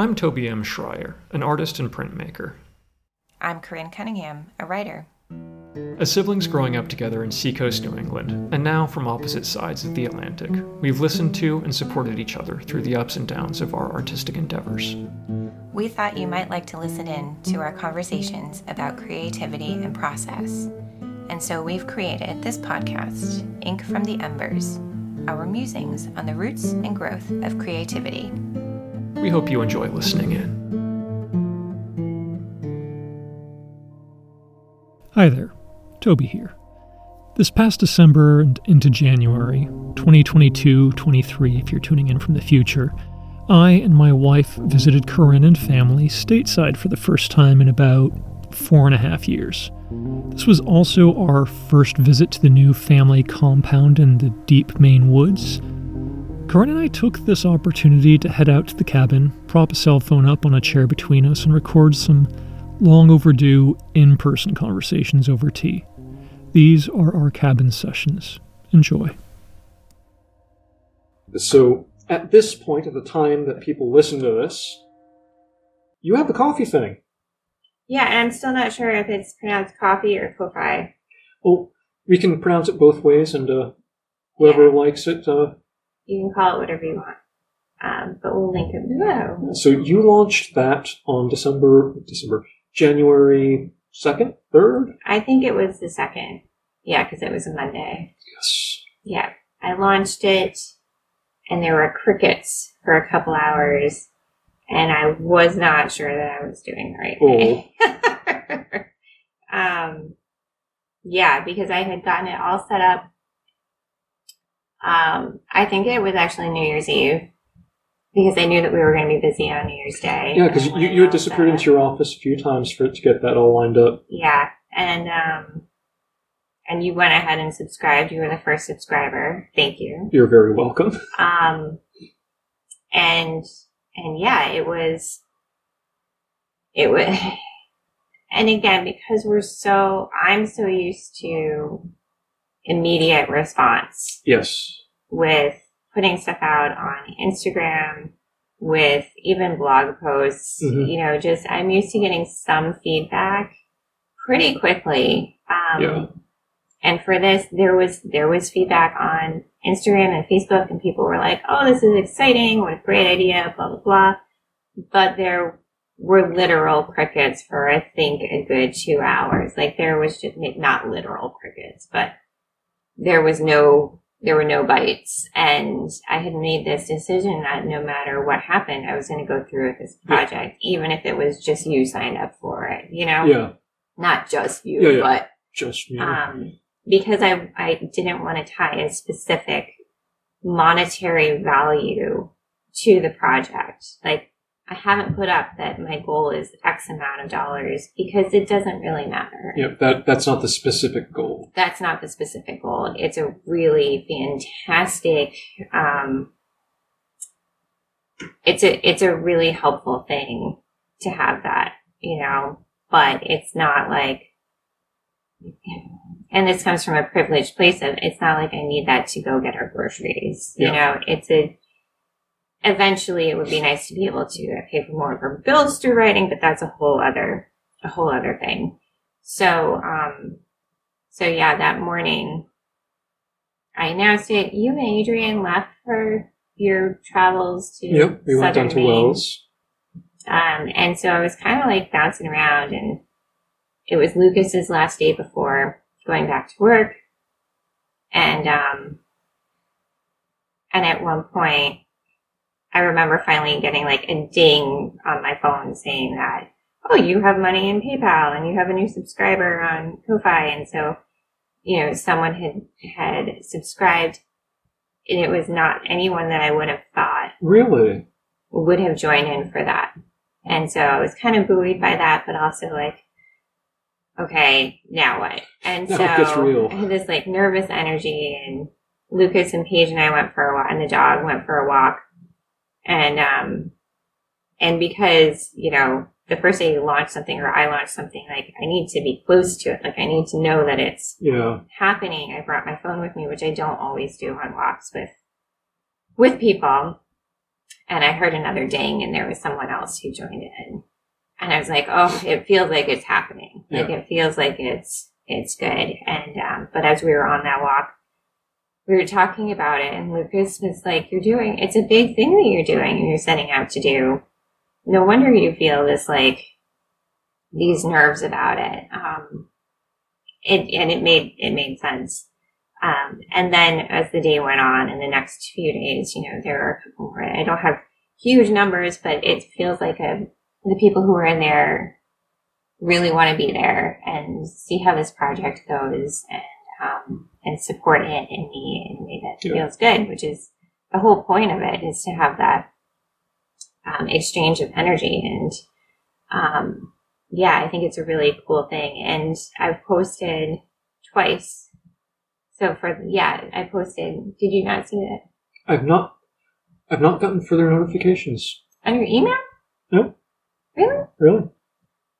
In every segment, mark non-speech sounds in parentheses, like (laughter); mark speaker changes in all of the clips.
Speaker 1: I'm Toby M. Schreier, an artist and printmaker.
Speaker 2: I'm Corinne Cunningham, a writer.
Speaker 1: As siblings growing up together in Seacoast, New England, and now from opposite sides of the Atlantic, we've listened to and supported each other through the ups and downs of our artistic endeavors.
Speaker 2: We thought you might like to listen in to our conversations about creativity and process. And so we've created this podcast, Ink from the Embers, our musings on the roots and growth of creativity.
Speaker 1: We hope you enjoy listening in. Hi there, Toby here. This past December and into January, 2022 23, if you're tuning in from the future, I and my wife visited Corinne and family stateside for the first time in about four and a half years. This was also our first visit to the new family compound in the deep Maine woods, Corinne and I took this opportunity to head out to the cabin, prop a cell phone up on a chair between us, and record some long overdue in person conversations over tea. These are our cabin sessions. Enjoy. So, at this point, at the time that people listen to this, you have the Ko-fi thing.
Speaker 3: Yeah, and I'm still not sure if it's pronounced coffee or coffee.
Speaker 1: Well, we can pronounce it both ways, and uh, whoever yeah. likes it uh,
Speaker 3: you can call it whatever you want. Um, but we'll link it below.
Speaker 1: So you launched that on December, December, January 2nd, 3rd?
Speaker 3: I think it was the 2nd. Yeah, because it was a Monday.
Speaker 1: Yes.
Speaker 3: Yeah. I launched it and there were crickets for a couple hours and I was not sure that I was doing the right thing. Oh. (laughs) um, yeah, because I had gotten it all set up um, I think it was actually New Year's Eve because I knew that we were going to be busy on New Year's Day.
Speaker 1: Yeah, because you, you had disappeared that. into your office a few times for it to get that all lined up.
Speaker 3: Yeah, and um, and you went ahead and subscribed. You were the first subscriber. Thank you.
Speaker 1: You're very welcome. (laughs)
Speaker 3: Um, and and yeah, it was it was, (laughs) and again because we're so I'm so used to immediate response.
Speaker 1: Yes.
Speaker 3: With putting stuff out on Instagram, with even blog posts, mm-hmm. you know, just I'm used to getting some feedback pretty quickly. Um, yeah. And for this, there was there was feedback on Instagram and Facebook, and people were like, "Oh, this is exciting! What a great idea!" Blah blah blah. But there were literal crickets for I think a good two hours. Like there was just not literal crickets, but there was no there were no bites. And i had made this decision that no matter what happened i was going to go through with this project yeah. even if it was just you signed up for it you know?
Speaker 1: Yeah.
Speaker 3: Not just you
Speaker 1: yeah, yeah.
Speaker 3: but
Speaker 1: just me
Speaker 3: um because i i didn't want to tie a specific monetary value to the project. Like I haven't put up that my goal is X amount of dollars because it doesn't really matter.
Speaker 1: Yeah, that that's not the specific goal.
Speaker 3: That's not the specific goal. It's a really fantastic. Um, it's a it's a really helpful thing to have that, you know, but it's not like. And this comes from a privileged place of it's not like I need that to go get our groceries. You know, it's a eventually it would be nice to be able to pay for more of her bills through writing, but that's a whole other, a whole other thing. So, um, so yeah, that morning I announced it. You and Adrian left for your travels to
Speaker 1: Yep, we went down to Maine. Wells.
Speaker 3: Um, and so I was kind of like bouncing around and it was Lucas's last day before going back to work. And, um, and at one point I remember finally getting like a ding on my phone saying that, oh, you have money in PayPal and you have a new subscriber on Ko-Fi. And so, you know, someone had, had subscribed and it was not anyone that I would have thought
Speaker 1: really
Speaker 3: would have joined in for that. And so I was kind of buoyed by that, but also like, okay, now what? And now so I had this like nervous energy and Lucas and Paige and I went for a walk and the dog went for a walk and, um, and because, you know, the first day you launch something or I launch something, like I need to be close to it. Like I need to know that it's
Speaker 1: yeah.
Speaker 3: happening. I brought my phone with me, which I don't always do on walks with, with people. and I heard another ding, and there was someone else who joined in, and I was like, oh, it feels like it's happening. Like
Speaker 4: Yeah.
Speaker 3: it feels like it's it's good. And um, but as we were on that walk, we were talking about it, and Lucas was like, "You're doing it's a big thing that you're doing, and you're setting out to do. No wonder you feel this like these nerves about it." Um, it and it made it made sense. Um, and then as the day went on, in the next few days, you know, there are a couple more. I don't have huge numbers, but it feels like a, the people who are in there really want to be there and see how this project goes and um, and support it in me in a way that
Speaker 4: Yeah.
Speaker 3: feels good, which is the whole point of it is to have that um, exchange of energy and um, yeah, I think it's a really cool thing. And I've posted twice. So for yeah, I posted. Did you not see it
Speaker 4: I've not, I've not gotten further notifications.
Speaker 3: on your email?
Speaker 4: No,
Speaker 3: Really?
Speaker 4: really.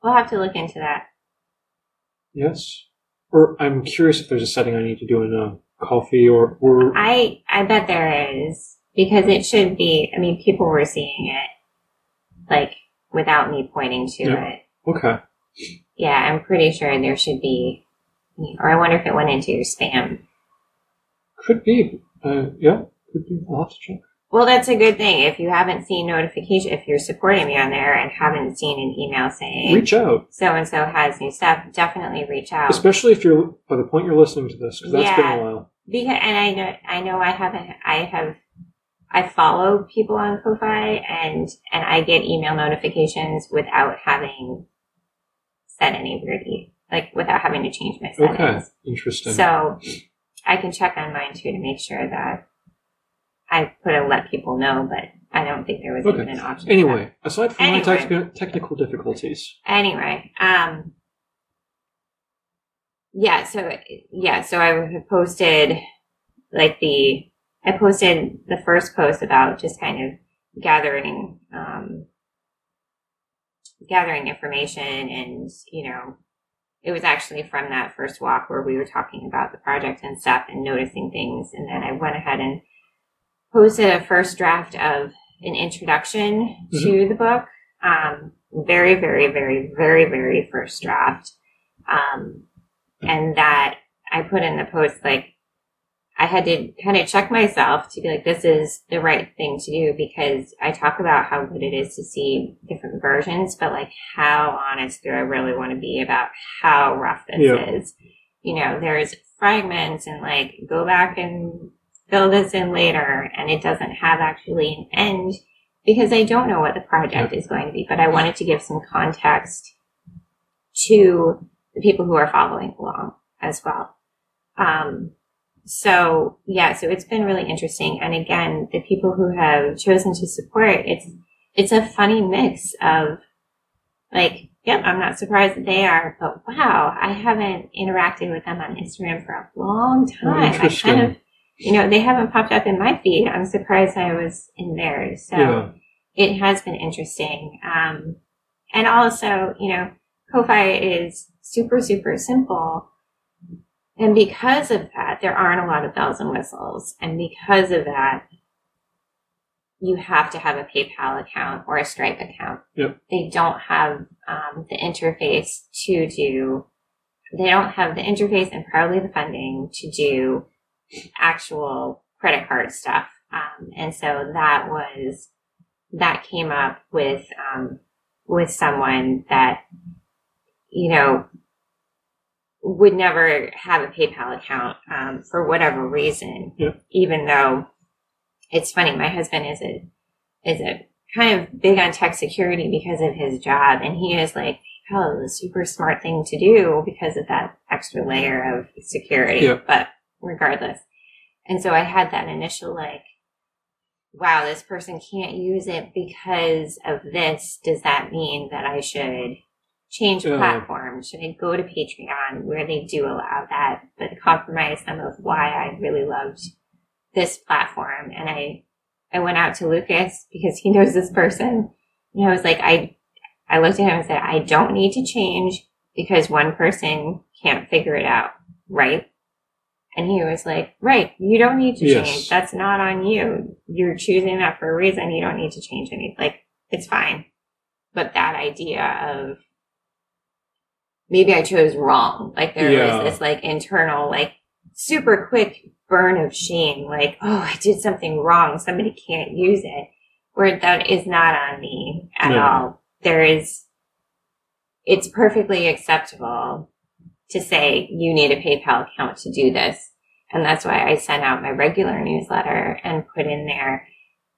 Speaker 3: We'll have to look into that.
Speaker 4: Yes. Or I'm curious if there's a setting I need to do in a coffee or or
Speaker 3: I I bet there is because it should be. I mean, people were seeing it like without me pointing to
Speaker 4: Yeah.
Speaker 3: it.
Speaker 4: okay.
Speaker 3: Yeah, I'm pretty sure there should be. Or I wonder if it went into your spam.
Speaker 4: Could be. Uh, yeah, could be. I'll have to check.
Speaker 3: Well, that's a good thing. If you haven't seen notification, if you're supporting me on there and haven't seen an email saying
Speaker 4: Reach out,
Speaker 3: so and so has new stuff, definitely reach out.
Speaker 4: especially if you're by the point you're listening to this, because that's been
Speaker 3: Yeah.
Speaker 4: a while.
Speaker 3: because and I know I know I haven't I have I follow people on Ko-fi and and I get email notifications without having said any weird like without having to change my settings.
Speaker 4: Okay, interesting.
Speaker 3: So I can check on mine too to make sure that I put a let people know, but I don't think there was
Speaker 4: Okay.
Speaker 3: even an option.
Speaker 4: Anyway, aside from
Speaker 3: Anyway.
Speaker 4: my technical technical difficulties,
Speaker 3: anyway, um, yeah, so yeah, so I posted like the I posted the first post about just kind of gathering um, gathering information and you know it was actually from that first walk where we were talking about the project and stuff and noticing things and then I went ahead and posted a first draft of an introduction to the book um, very, very, very, very, very first draft. Um, and that I put in the post, like, I had to kind of check myself to be like, this is the right thing to do because I talk about how good it is to see different versions, but like, how honest do I really want to be about how rough this
Speaker 4: Yeah.
Speaker 3: is? You know, there's fragments and like, go back and fill this in later, and it doesn't have actually an end because I don't know what the project is going to be, but I wanted to give some context to the people who are following along as well. Um, so yeah, so it's been really interesting. And again, the people who have chosen to support, it's, it's a funny mix of like, yep, I'm not surprised that they are, but wow, I haven't interacted with them on Instagram for a long time. I kind of, you know, they haven't popped up in my feed. I'm surprised I was in theirs. So
Speaker 4: yeah,
Speaker 3: it has been interesting. Um, and also, you know, Ko-Fi is super, super simple. And because of that, there aren't a lot of bells and whistles. And because of that, you have to have a PayPal account or a Stripe account.
Speaker 4: Yep.
Speaker 3: They don't have um, the interface to do, they don't have the interface and probably the funding to do actual credit card stuff. Um, and so that was, that came up with, um, with someone that, you know, would never have a PayPal account um, for whatever reason.
Speaker 4: Yeah.
Speaker 3: Even though it's funny, my husband is a is a kind of big on tech security because of his job, and he is like PayPal is a super smart thing to do because of that extra layer of security.
Speaker 4: Yeah.
Speaker 3: But regardless, and so I had that initial like. Wow, this person can't use it because of this. Does that mean that I should change
Speaker 4: Yeah.
Speaker 3: platform? Should I go to Patreon where they do allow that, but compromise some of why I really loved this platform? And I, I went out to Lucas because he knows this person. And I was like, I, I looked at him and said, I don't need to change because one person can't figure it out. Right. And he was like, right, you don't need to
Speaker 1: Yes.
Speaker 3: change. That's not on you. You're choosing that for a reason. You don't need to change anything. Like, it's fine. But that idea of maybe I chose wrong. Like there
Speaker 1: Yeah.
Speaker 3: was this like internal, like super quick burn of shame. Like, oh, I did something wrong. Somebody can't use it. Where that is not on me at
Speaker 1: No.
Speaker 3: all. There is, it's perfectly acceptable to say you need a PayPal account to do this. And that's why I sent out my regular newsletter and put in there.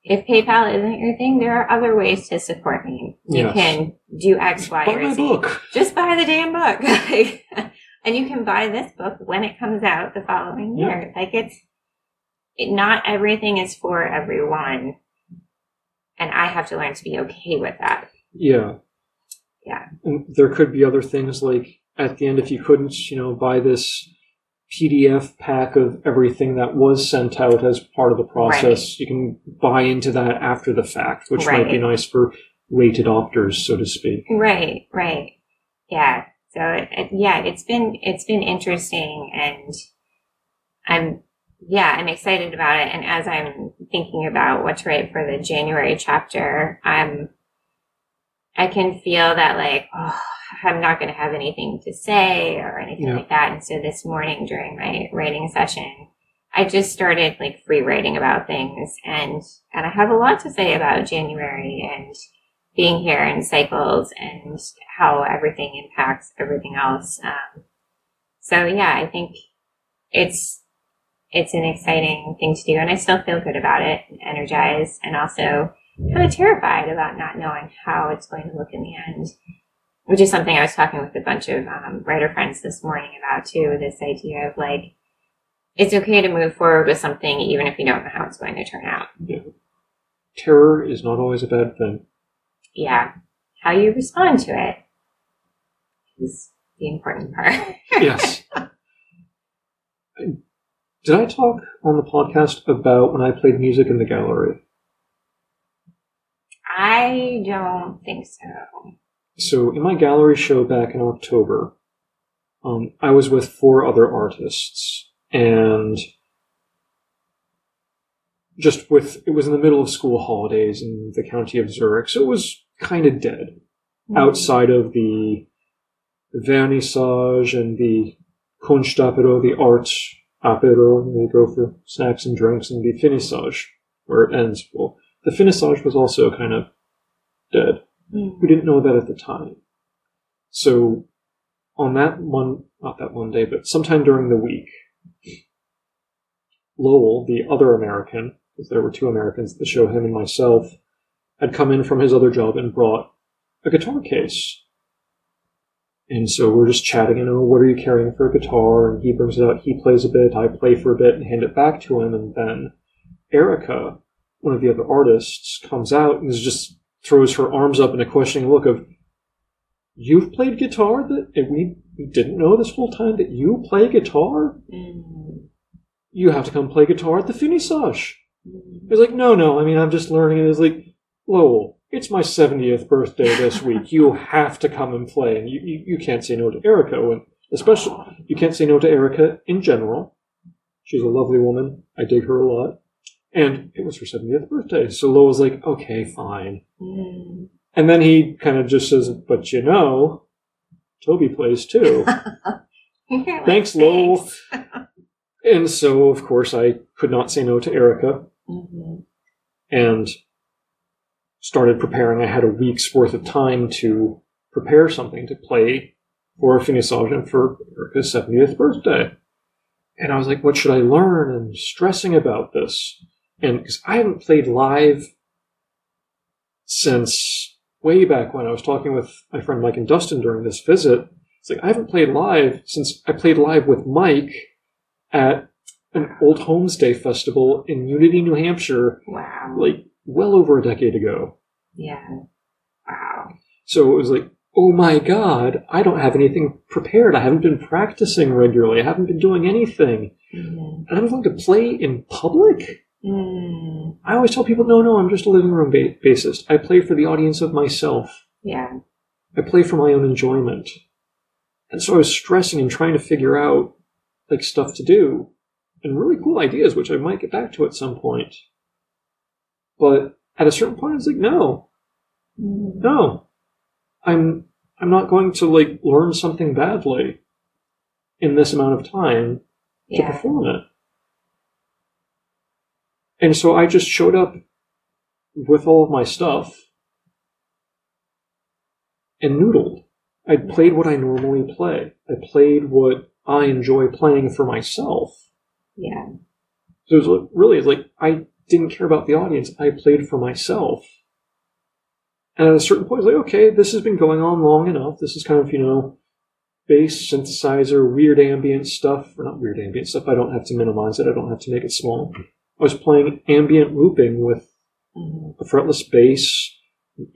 Speaker 3: If PayPal isn't your thing, there are other ways to support me. You
Speaker 1: Yes.
Speaker 3: can do X, Y,
Speaker 1: Buy
Speaker 3: or Z.
Speaker 1: book.
Speaker 3: Just buy the damn book. (laughs) and you can buy this book when it comes out the following
Speaker 1: Yeah.
Speaker 3: year. Like it's, it, not everything is for everyone. And I have to learn to be okay with that.
Speaker 1: Yeah.
Speaker 3: Yeah.
Speaker 1: And there could be other things like at the end, if you couldn't, you know, buy this PDF pack of everything that was sent out as part of the process, you can buy into that after the fact, which might be nice for late adopters, so to speak.
Speaker 3: Right, right. Yeah. So it, it- yeah, it's been it's been interesting and I'm yeah, I'm excited about it and as I'm thinking about what to write for the January chapter, I'm I can feel that like oh, I'm not going to have anything to say or anything
Speaker 1: Yeah.
Speaker 3: like that. And so this morning during my writing session, I just started like free writing about things and and I have a lot to say about January and being here in cycles and how everything impacts everything else. Um, so yeah, I think it's it's an exciting thing to do, and I still feel good about it, and energized, and also kind of terrified about not knowing how it's going to look in the end. Which is something I was talking with a bunch of um, writer friends this morning about too. This idea of like it's okay to move forward with something even if you don't know how it's going to turn out.
Speaker 1: Terror is not always a bad thing.
Speaker 3: yeah, how you respond to it is the important part. (laughs)
Speaker 1: Yes. Did I talk on the podcast about when I played music in the gallery?
Speaker 3: I don't think so.
Speaker 1: So in my gallery show back in October, um, I was with four other artists, and just with it was in the middle of school holidays in the county of Zurich, so it was kind of dead outside of the vernissage and the Kunstapero, the art apero, and they go for snacks and drinks, and the finissage, where it ends. Well, the finissage was also kind of dead.
Speaker 3: Mm.
Speaker 1: We didn't know that at the time. So on that one, not that one day, but sometime during the week, Lowell, the other American, because there were two Americans at the show, him and myself, had come in from his other job and brought a guitar case. And so we're just chatting, and oh, what are you carrying for a guitar? And he brings it out, he plays a bit, I play for a bit and hand it back to him, and then Erica, one of the other artists, comes out and just throws her arms up in a questioning look of, You've played guitar that and we, didn't know this whole time that you play guitar?
Speaker 3: Mm.
Speaker 1: You have to come play guitar at the finissage.
Speaker 3: Mm.
Speaker 1: He like, No, no, I mean I'm just learning and it's like, Lowell, it's my seventieth birthday this week. You have to come and play and you, you, you can't say no to Erica and especially you can't say no to Erica in general. She's a lovely woman. I dig her a lot. And it was her 70th birthday. So Lowell was like, okay, fine.
Speaker 3: Mm.
Speaker 1: And then he kind of just says, but you know, Toby plays too. (laughs) Thanks, Lowell. and so, of course, I could not say no to Erica
Speaker 3: Mhm.
Speaker 1: and started preparing. I had a week's worth of time to prepare something to play for a finissage and for Erica's 70th birthday. And I was like, what should I learn? And stressing about this. And because I haven't played live since way back when I was talking with my friend Mike and Dustin during this visit. It's like, I haven't played live since I played live with Mike at an Old Homes Day festival in Unity, New Hampshire,
Speaker 3: Wow.
Speaker 1: like well over a decade ago.
Speaker 3: yeah. Wow.
Speaker 1: So it was like, oh my god, I don't have anything prepared. I haven't been practicing regularly. I haven't been doing anything.
Speaker 3: Mhm.
Speaker 1: And I'm going to play in public?
Speaker 3: Mm.
Speaker 1: I always tell people, no, no, I'm just a living room ba- bassist. I play for the audience of myself.
Speaker 3: Yeah.
Speaker 1: I play for my own enjoyment. And so I was stressing and trying to figure out like stuff to do. and really cool ideas, which I might get back to at some point. But at a certain point, it's like, no, no, I'm I'm not going to like learn something badly in this amount of time to perform it. And so I just showed up with all of my stuff and noodled. I played what I normally play. I played what I enjoy playing for myself.
Speaker 3: Yeah.
Speaker 1: So it was like, really, like I didn't care about the audience. I played for myself. And at a certain point, it's like, okay, this has been going on long enough. This is kind of, you know, bass synthesizer, weird ambient stuff, or not weird ambient stuff. I don't have to minimize it. I don't have to make it small. I was playing ambient looping with
Speaker 3: uh,
Speaker 1: a fretless bass,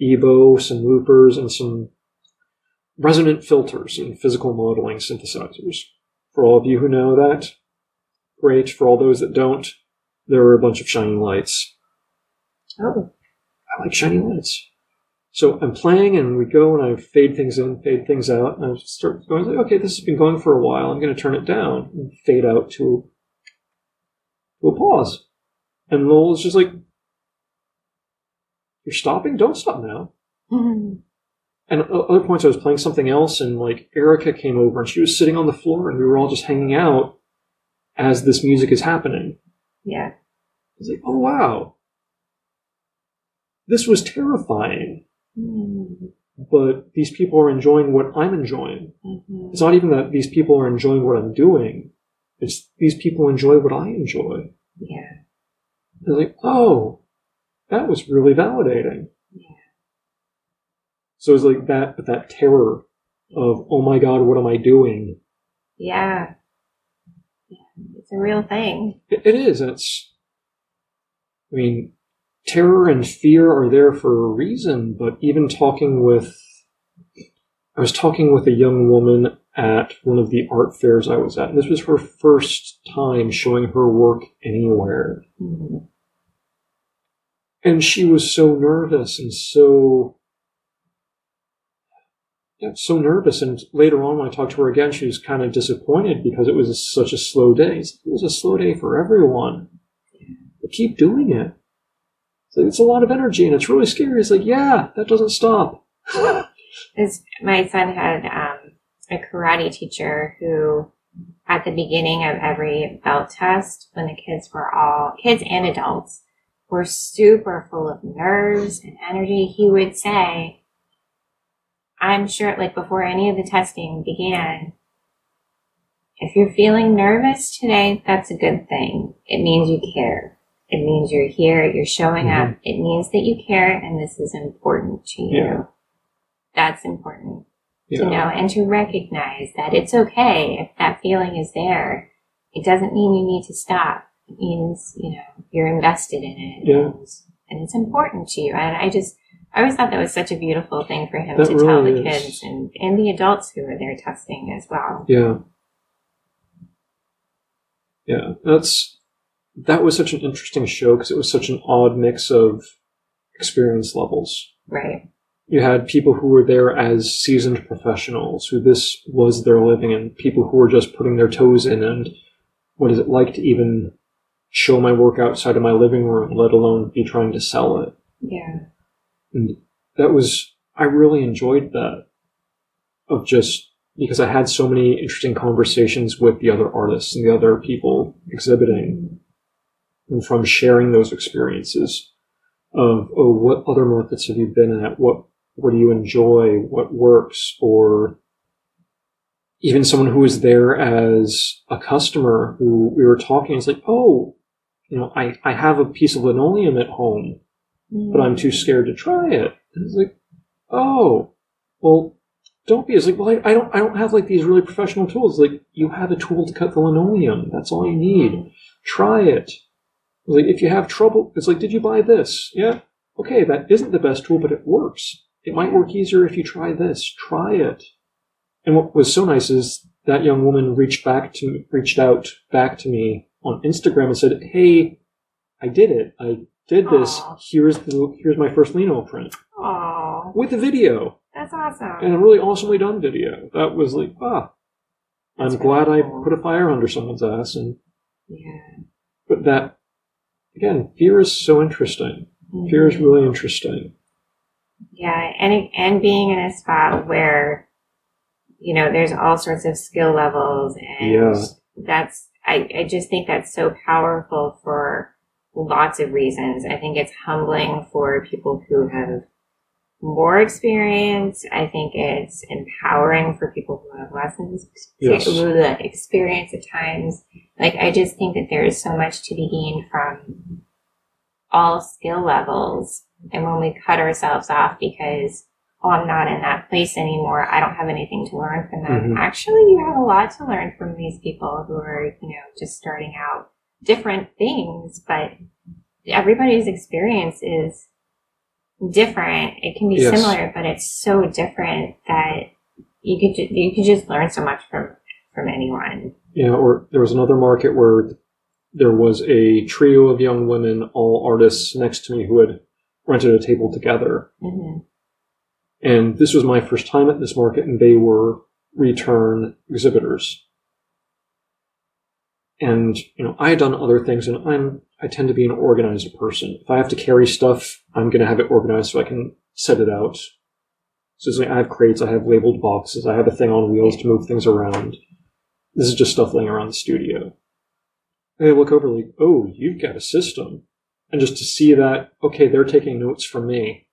Speaker 1: EBow, some loopers, and some resonant filters and physical modeling synthesizers. For all of you who know that, great. For all those that don't, there are a bunch of shiny lights.
Speaker 3: Oh.
Speaker 1: I like shiny lights. So I'm playing and we go and I fade things in, fade things out, and I start going like, okay, this has been going for a while. I'm going to turn it down and fade out to, to a pause. And Lowell is just like, you're stopping? Don't stop now. (laughs) And at other points, I was playing something else, and like Erica came over, and she was sitting on the floor, and we were all just hanging out as this music is happening.
Speaker 3: Yeah.
Speaker 1: I was like, oh wow, this was terrifying,
Speaker 3: Mhm.
Speaker 1: but these people are enjoying what I'm enjoying.
Speaker 3: Mhm.
Speaker 1: It's not even that these people are enjoying what I'm doing; it's these people enjoy what I enjoy.
Speaker 3: Yeah.
Speaker 1: Was like, oh, that was really validating.
Speaker 3: Yeah.
Speaker 1: So it's like that, but that terror of, oh my god, what am I doing?
Speaker 3: Yeah. Yeah. It's a real thing.
Speaker 1: It, it is, and it's. I mean, terror and fear are there for a reason, but even talking with. I was talking with a young woman at one of the art fairs I was at, and this was her first time showing her work anywhere.
Speaker 3: Mhm.
Speaker 1: And she was so nervous and so. Yeah, so nervous. And later on, when I talked to her again, she was kind of disappointed because it was such a slow day. It was a slow day for everyone. But keep doing it. It's, like, it's a lot of energy and it's really scary. It's like, yeah, that doesn't stop. (laughs)
Speaker 3: Is my son had um, a karate teacher who, at the beginning of every belt test, when the kids were all kids and adults were super full of nerves and energy, he would say, "I'm sure, like before any of the testing began." If you're feeling nervous today, that's a good thing. It means you care. It means you're here, you're showing up. Mm-hmm. It means that you care and this is important to you.
Speaker 1: Yeah.
Speaker 3: That's important
Speaker 1: You know?
Speaker 3: and to recognize that it's okay if that feeling is there. It doesn't mean you need to stop. It means, you know, you're invested in it
Speaker 1: Yeah.
Speaker 3: and, and it's important to you. And I just, I always thought that was such a beautiful thing for him
Speaker 1: That
Speaker 3: to tell the
Speaker 1: is.
Speaker 3: kids and, and the adults who were there testing as well.
Speaker 1: Yeah. Yeah, that's that was such an interesting show because it was such an odd mix of experience levels.
Speaker 3: Right.
Speaker 1: You had people who were there as seasoned professionals, who this was their living, and people who were just putting their toes in. And what is it like to even show my work outside of my living room, let alone be trying to sell it?
Speaker 3: Yeah.
Speaker 1: And that was, I really enjoyed that. Of just, because I had so many interesting conversations with the other artists and the other people exhibiting. And from sharing those experiences of, oh, what other markets have you been at? What, what do you enjoy? What works? Or even someone who was there as a customer who we were talking, it's like, oh, you know, I, I have a piece of linoleum at home but I'm too scared to try it. And it's like, oh, well, don't be. It's like, well, I, I don't, I don't have like these really professional tools. Like, you have a tool to cut the linoleum. That's all you need. Try it. Like, if you have trouble, it's like, did you buy this? Yeah. Okay, that isn't the best tool, but it works. It might work easier if you try this. Try it. And what was so nice is that young woman reached back to, reached out back to me on Instagram and said, hey, I did it. I did this. Here's the here's my first Lino print
Speaker 3: Oh,
Speaker 1: with a video
Speaker 3: that's awesome.
Speaker 1: and a really awesomely done video. That was like ah,
Speaker 3: That's
Speaker 1: I'm glad
Speaker 3: really
Speaker 1: I put a fire under someone's ass and
Speaker 3: Yeah.
Speaker 1: But that, again, fear is so interesting. Mm-hmm. Fear is really interesting.
Speaker 3: Yeah, and and being in a spot where, you know, there's all sorts of skill levels, and yeah. that's I I just think that's so powerful for lots of reasons. I think it's humbling for people who have more experience. I think it's empowering for people who have less yes. experience at times. Like, I just think that there is so much to be gained from all skill levels. And when we cut ourselves off because, oh, I'm not in that place anymore, I don't have anything to learn from them. Mm-hmm. Actually, you have a lot to learn from these people who are, you know, just starting out different things, but everybody's experience is different. It can be yes. similar, but it's so different that you could ju- you could just learn so much from from anyone.
Speaker 1: Yeah, or there was another market where there was a trio of young women, all artists, next to me who had rented a table together. Mm-hmm. And this was my first time at this market, and they were return exhibitors. And you know, I had done other things, and I'm I tend to be an organized person. If I have to carry stuff, I'm going to have it organized so I can set it out. So it's like I have crates, I have labeled boxes, I have a thing on wheels to move things around. This is just stuff laying around the studio. And I look over like, oh, you've got a system. And just to see that, okay, they're taking notes from me.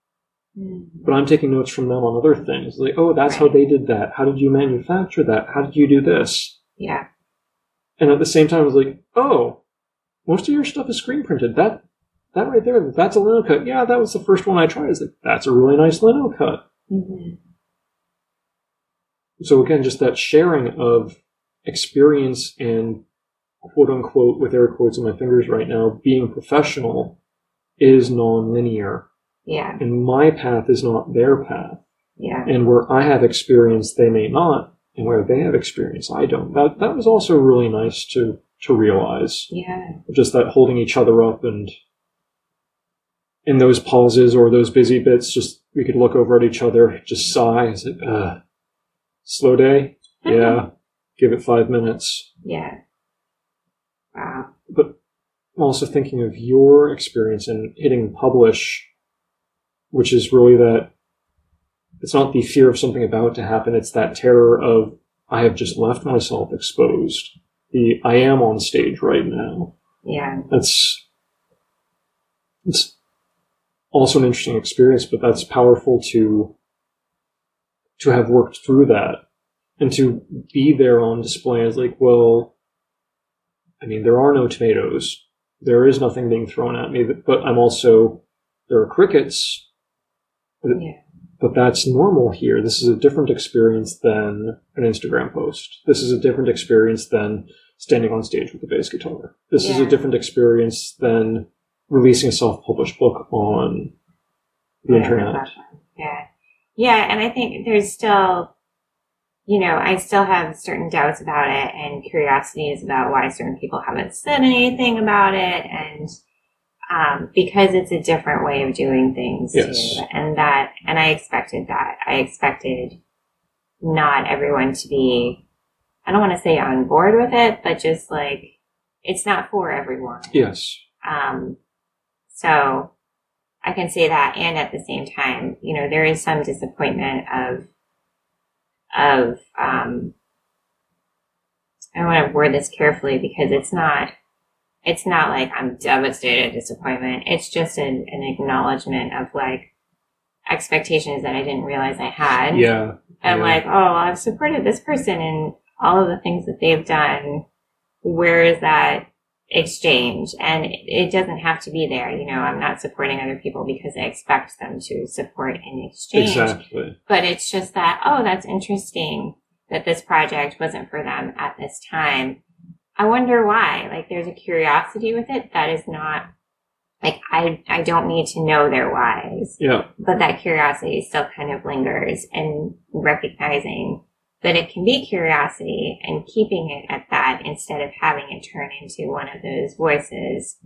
Speaker 1: Mm-hmm. But I'm taking notes from them on other things. Like, oh, that's how they did that. How did you manufacture that? How did you do this?
Speaker 3: Yeah.
Speaker 1: And at the same time, I was like, oh, most of your stuff is screen printed. That that right there, that's a lino cut. Yeah, that was the first one I tried. Is like that's a really nice lino cut. Mm-hmm. So again, just that sharing of experience and quote unquote, with air quotes on my fingers right now, being professional is non-linear.
Speaker 3: Yeah.
Speaker 1: And my path is not their path.
Speaker 3: Yeah.
Speaker 1: And where I have experience, they may not, and where they have experience, I don't. That that was also really nice to to realize.
Speaker 3: Yeah.
Speaker 1: Just that holding each other up and in those pauses or those busy bits, just we could look over at each other, just sigh. Is it uh, slow day? (laughs) Yeah. Give it five minutes.
Speaker 3: Yeah. Wow.
Speaker 1: But also thinking of your experience in hitting publish, which is really that it's not the fear of something about to happen, it's that terror of I have just left myself exposed the I am on stage right now.
Speaker 3: Yeah.
Speaker 1: That's it's also an interesting experience, but that's powerful to to have worked through that and to be there on display as like, well, I mean, there are no tomatoes. There is nothing being thrown at me, but I'm also there are crickets. But, yeah. but that's normal here. This is a different experience than an Instagram post. This is a different experience than standing on stage with a bass guitar. This yeah. is a different experience than releasing a self-published book on the yeah, internet.
Speaker 3: Yeah. Yeah, and I think there's still, you know, I still have certain doubts about it and curiosities about why certain people haven't said anything about it and um, because it's a different way of doing things yes. too. And that, and I expected that. I expected not everyone to be I don't want to say on board with it, but just like it's not for everyone.
Speaker 1: Yes.
Speaker 3: Um, so I can say that, and at the same time, you know, there is some disappointment of of um, I want to word this carefully because it's not it's not like I'm devastated disappointment. It's just an, an acknowledgement of like expectations that I didn't realize I had.
Speaker 1: Yeah.
Speaker 3: And
Speaker 1: yeah.
Speaker 3: like, oh, I've supported this person and all of the things that they've done, where is that exchange? And it doesn't have to be there. You know, I'm not supporting other people because I expect them to support in exchange.
Speaker 1: Exactly.
Speaker 3: But it's just that, oh, that's interesting that this project wasn't for them at this time. I wonder why. Like there's a curiosity with it that is not like I I don't need to know their whys.
Speaker 1: Yeah.
Speaker 3: But that curiosity still kind of lingers and recognizing that it can be curiosity and keeping it at that instead of having it turn into one of those voices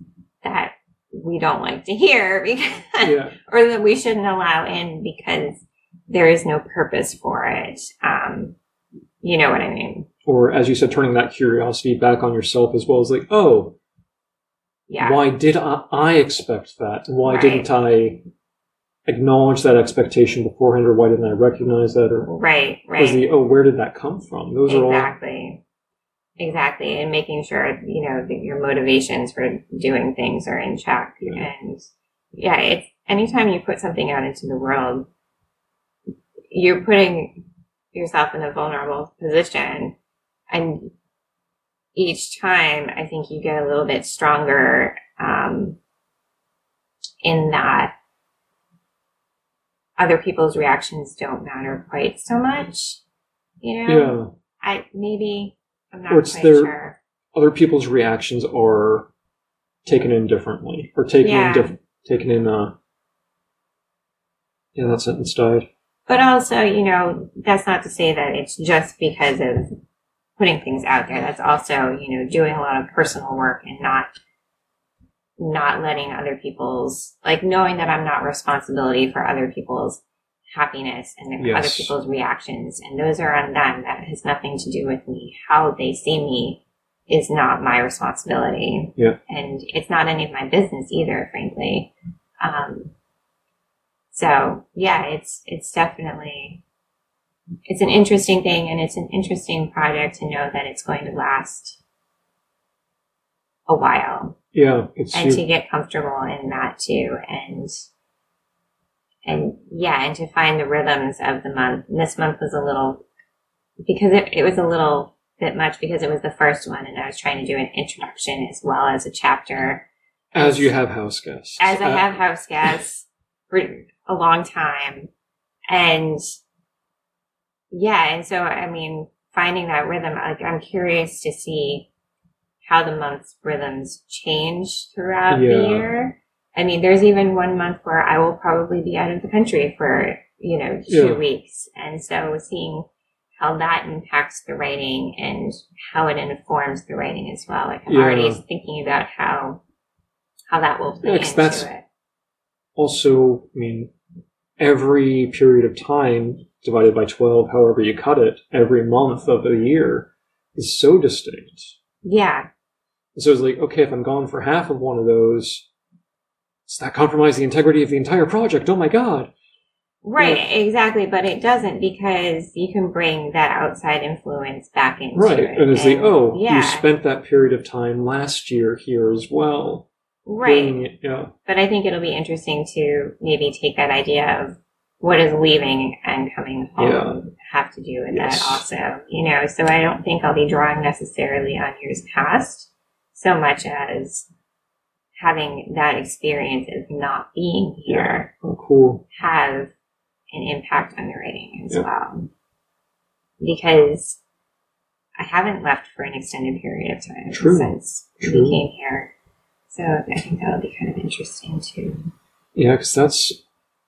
Speaker 3: that we don't like to hear (laughs) because, yeah. or that we shouldn't allow in because there is no purpose for it. Um, you know what I mean?
Speaker 1: or as you said, turning that curiosity back on yourself as well as like, oh,
Speaker 3: Yeah.
Speaker 1: why did I, I expect that? Why
Speaker 3: Right.
Speaker 1: didn't I acknowledge that expectation beforehand, or why didn't I recognize that? Or
Speaker 3: Right,
Speaker 1: was
Speaker 3: right.
Speaker 1: the oh, where did that come from? Those are all
Speaker 3: exactly. Exactly. And making sure, you know, that your motivations for doing things are in check.
Speaker 1: Yeah.
Speaker 3: And yeah, it's anytime you put something out into the world, you're putting yourself in a vulnerable position. And each time, I think you get a little bit stronger um, in that other people's reactions don't matter quite so much. You know,
Speaker 1: yeah.
Speaker 3: I maybe I'm not quite
Speaker 1: their-
Speaker 3: sure.
Speaker 1: Other people's reactions are taken in differently, or taken
Speaker 3: Yeah.
Speaker 1: in diff- taken in. Uh, yeah, that sentence died.
Speaker 3: But also, you know, that's not to say that it's just because of putting things out there. That's also, you know, doing a lot of personal work and not not letting other people's like knowing that I'm not responsibility for other people's happiness and
Speaker 1: Yes.
Speaker 3: other people's reactions and those are on them. That has nothing to do with me. How they see me is not my responsibility.
Speaker 1: Yeah.
Speaker 3: And it's not any of my business either, frankly. Um, so yeah, it's it's definitely it's an interesting thing and it's an interesting project to know that it's going to last a while
Speaker 1: Yeah, it's
Speaker 3: and to get comfortable in that too and and yeah and to find the rhythms of the month and this month was a little because it, it was a little bit much because it was the first one and i was trying to do an introduction as well as a chapter
Speaker 1: as you have house guests.
Speaker 3: as I
Speaker 1: Uh,
Speaker 3: have house guests for a long time. And yeah, and so I mean, finding that rhythm, like I'm curious to see how the month's rhythms change throughout
Speaker 1: Yeah.
Speaker 3: the year. I mean, there's even one month where I will probably be out of the country for, you know, two
Speaker 1: Yeah.
Speaker 3: weeks. And so seeing how that impacts the writing and how it informs the writing as well. Like I'm
Speaker 1: Yeah.
Speaker 3: already thinking about how how that will play
Speaker 1: Yeah, that's-
Speaker 3: it.
Speaker 1: also, I mean, every period of time divided by 12, however you cut it, every month of the year is so distinct.
Speaker 3: Yeah,
Speaker 1: And so it's like, okay, if I'm gone for half of one of those, does that compromise the integrity of the entire project? Oh my god.
Speaker 3: right, exactly. But it doesn't because you can bring that outside influence back into
Speaker 1: Right.
Speaker 3: it.
Speaker 1: And it's like, oh,
Speaker 3: yeah,
Speaker 1: you spent that period of time last year here as well.
Speaker 3: right.
Speaker 1: Yeah.
Speaker 3: But I think it'll be interesting to maybe take that idea of what does leaving and coming home
Speaker 1: Yeah.
Speaker 3: have to do with
Speaker 1: Yes.
Speaker 3: that also, you know? So I don't think I'll be drawing necessarily on years past so much as having that experience of not being here.
Speaker 1: Oh, cool.
Speaker 3: have an impact on your writing as
Speaker 1: Yeah.
Speaker 3: well. Because I haven't left for an extended period of time
Speaker 1: True.
Speaker 3: since
Speaker 1: True.
Speaker 3: we came here. So I think that'll be kind of interesting too.
Speaker 1: Yeah, because that's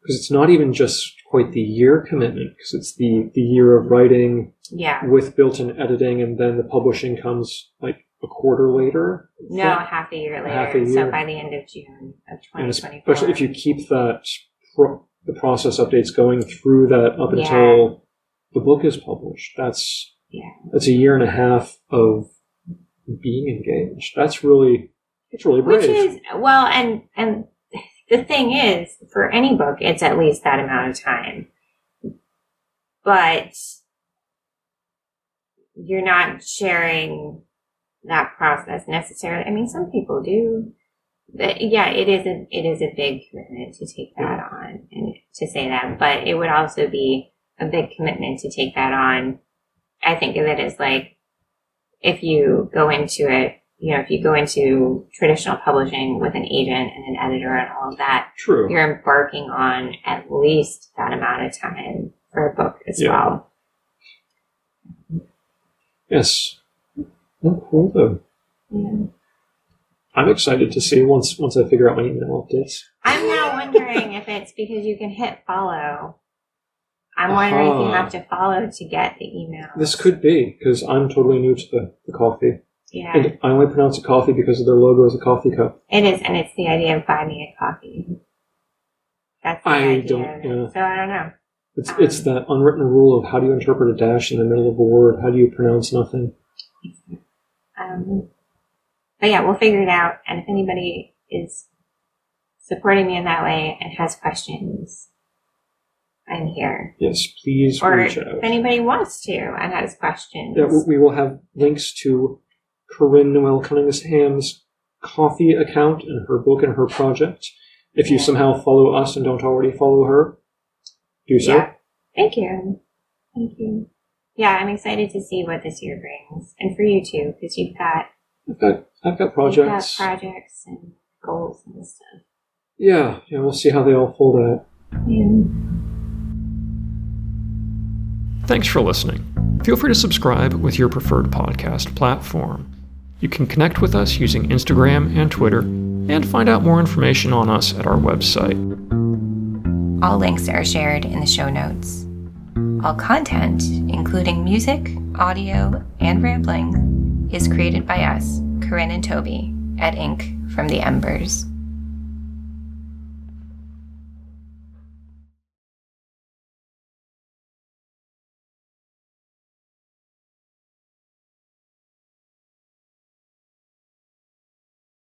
Speaker 1: because it's not even just quite the year commitment because it's the the year of writing
Speaker 3: Yeah.
Speaker 1: with built-in editing, and then the publishing comes like a quarter later.
Speaker 3: No, half a year later.
Speaker 1: Half a
Speaker 3: So by the end of June of
Speaker 1: and
Speaker 3: 2024.
Speaker 1: especially if you keep that pro- the process updates going through that up
Speaker 3: Yeah.
Speaker 1: until the book is published. That's
Speaker 3: Yeah.
Speaker 1: that's a year and a half of being engaged. That's really that's really brave.
Speaker 3: Which is well, and and the thing is, for any book, it's at least that amount of time. But you're not sharing that process necessarily. I mean, some people do. But yeah, it is a it is a big commitment to take that on and to say that, but it would also be a big commitment to take that on. I think of it as like if you go into it you know, if you go into traditional publishing with an agent and an editor and all of that,
Speaker 1: True.
Speaker 3: you're embarking on at least that amount of time for a book as
Speaker 1: Yeah.
Speaker 3: well.
Speaker 1: Yes. Oh, cool though.
Speaker 3: Yeah.
Speaker 1: I'm excited to see once once I figure out my email updates.
Speaker 3: I'm now wondering if it's because you can hit follow. I'm wondering if you have to follow to get the email.
Speaker 1: This could be because I'm totally new to the, the coffee,
Speaker 3: yeah,
Speaker 1: and I only pronounce it coffee because of their logo as a coffee cup.
Speaker 3: it is, and it's the idea of buy me a coffee. That's the
Speaker 1: I
Speaker 3: idea.
Speaker 1: don't-
Speaker 3: of
Speaker 1: yeah.
Speaker 3: So I don't know.
Speaker 1: It's it's um, that unwritten rule of how do you interpret a dash in the middle of a word? How do you pronounce nothing?
Speaker 3: Um, but yeah, we'll figure it out. And if anybody is supporting me in that way and has questions, I'm here.
Speaker 1: Yes, please
Speaker 3: Or
Speaker 1: reach
Speaker 3: if anybody wants to and has questions.
Speaker 1: Yeah, we- we will have links to Corinne Noel Cunningham's Ko-fi account and her book and her project. If you
Speaker 3: Yeah.
Speaker 1: somehow follow us and don't already follow her, do so.
Speaker 3: Yeah. Thank you. Thank you. Yeah, I'm excited to see what this year brings. And for you too, because you've got,
Speaker 1: I've got I've got
Speaker 3: you've got
Speaker 1: projects.
Speaker 3: projects and goals and stuff.
Speaker 1: yeah, yeah, we'll see how they all fold out.
Speaker 3: Yeah.
Speaker 4: Thanks for listening. Feel free to subscribe with your preferred podcast platform. You can connect with us using Instagram and Twitter, and find out more information on us at our website.
Speaker 2: All links are shared in the show notes. All content, including music, audio, and rambling, is created by us, Corinne and Toby, at Ink from the Embers.